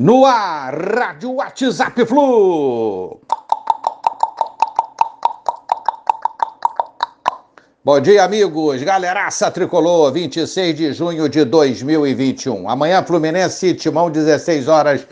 No ar, Rádio WhatsApp Flu. Bom dia, amigos. Galeraça Tricolor, 26 de junho de 2021. Amanhã, Fluminense, Timão, 16 horas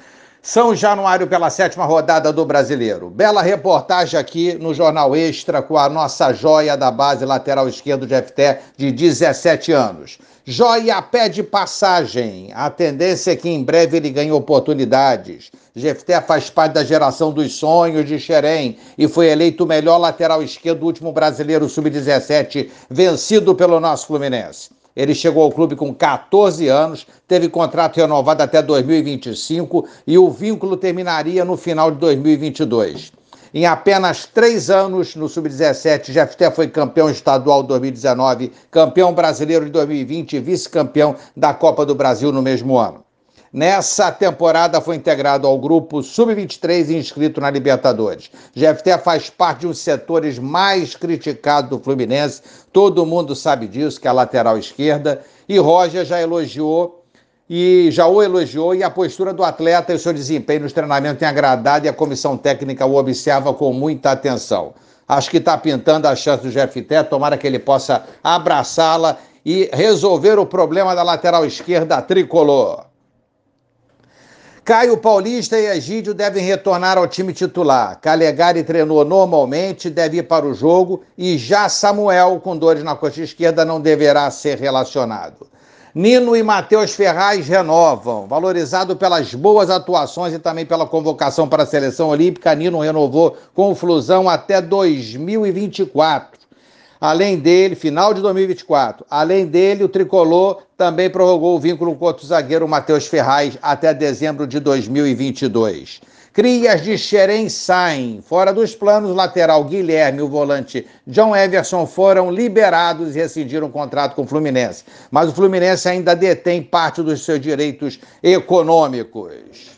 são Januário pela sétima rodada do Brasileiro. Bela reportagem aqui no Jornal Extra com a nossa joia da base lateral esquerdo de FT de 17 anos. Joia pede passagem. A tendência é que em breve ele ganhe oportunidades. Jefté faz parte da geração dos sonhos de Xerém e foi eleito o melhor lateral esquerdo do último brasileiro sub-17, vencido pelo nosso Fluminense. Ele chegou ao clube com 14 anos, teve contrato renovado até 2025 e o vínculo terminaria no final de 2022. Em apenas três anos no Sub-17, Jefté foi campeão estadual de 2019, campeão brasileiro de 2020 e vice-campeão da Copa do Brasil no mesmo ano. Nessa temporada foi integrado ao grupo Sub-23 inscrito na Libertadores. GFT faz parte de um dos setores mais criticados do Fluminense, todo mundo sabe disso, que é a lateral esquerda, e Roger já elogiou e já o elogiou e a postura do atleta e o seu desempenho nos treinamentos tem agradado e a comissão técnica o observa com muita atenção. Acho que está pintando a chance do GFT, tomara que ele possa abraçá-la e resolver o problema da lateral esquerda tricolor. Caio Paulista e Egídio devem retornar ao time titular. Calegari treinou normalmente, deve ir para o jogo e já Samuel, com dores na coxa esquerda, não deverá ser relacionado. Nino e Matheus Ferraz renovam. Valorizado pelas boas atuações e também pela convocação para a seleção olímpica, Nino renovou com o Flusão até 2024. Além dele, final de 2024, além dele, o tricolor também prorrogou o vínculo com outro zagueiro Matheus Ferraz até dezembro de 2022. Crias de Xerém saem. Fora dos planos, o lateral Guilherme e o volante John Everson foram liberados e rescindiram o contrato com o Fluminense. Mas o Fluminense ainda detém parte dos seus direitos econômicos.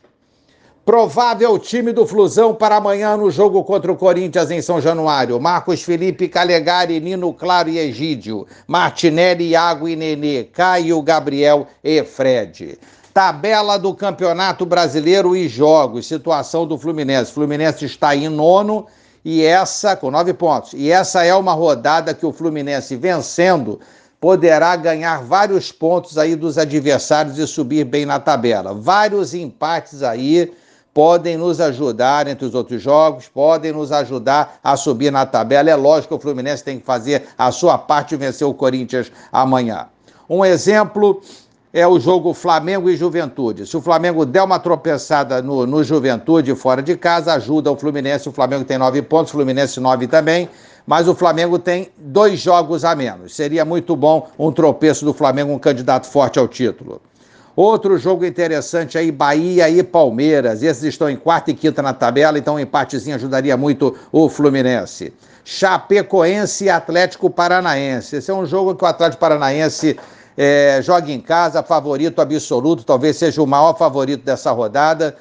Provável time do Flusão para amanhã no jogo contra o Corinthians em São Januário. Marcos Felipe, Calegari, Nino Claro e Egídio. Martinelli, Iago e Nenê. Caio, Gabriel e Fred. Tabela do Campeonato Brasileiro e jogos. Situação do Fluminense. Fluminense está em nono e essa, com nove pontos. E essa é uma rodada que o Fluminense vencendo poderá ganhar vários pontos aí dos adversários e subir bem na tabela. Vários empates aí podem nos ajudar entre os outros jogos, podem nos ajudar a subir na tabela. É lógico que o Fluminense tem que fazer a sua parte e vencer o Corinthians amanhã. Um exemplo é o jogo Flamengo e Juventude. Se o Flamengo der uma tropeçada no, no Juventude fora de casa, ajuda o Fluminense. O Flamengo tem nove pontos, o Fluminense nove também, mas o Flamengo tem dois jogos a menos. Seria muito bom um tropeço do Flamengo, um candidato forte ao título. Outro jogo interessante aí, Bahia e Palmeiras. Esses estão em quarta e quinta na tabela, então um empatezinho ajudaria muito o Fluminense. Chapecoense e Atlético Paranaense. Esse é um jogo que o Atlético Paranaense é, joga em casa, favorito absoluto, talvez seja o maior favorito dessa rodada.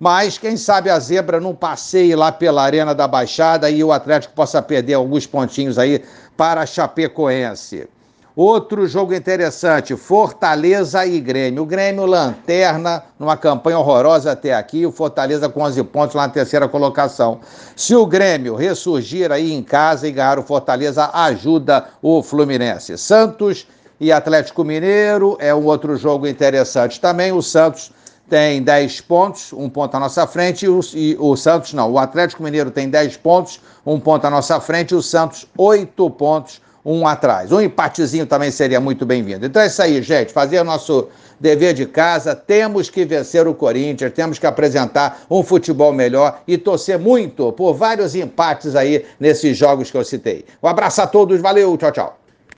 Mas quem sabe a zebra não passeie lá pela Arena da Baixada e o Atlético possa perder alguns pontinhos aí para a Chapecoense. Outro jogo interessante, Fortaleza e Grêmio. O Grêmio lanterna numa campanha horrorosa até aqui, o Fortaleza com 11 pontos lá na terceira colocação. Se o Grêmio ressurgir aí em casa e ganhar o Fortaleza, ajuda o Fluminense. Santos e Atlético Mineiro é um outro jogo interessante também. O Santos tem 10 pontos, um ponto à nossa frente, e o, e o Santos não. O Atlético Mineiro tem 10 pontos, um ponto à nossa frente, e o Santos 8 pontos um atrás. Um empatezinho também seria muito bem-vindo. Então é isso aí, gente. Fazer o nosso dever de casa. Temos que vencer o Corinthians, temos que apresentar um futebol melhor e torcer muito por vários empates aí nesses jogos que eu citei. Um abraço a todos, valeu, tchau, tchau.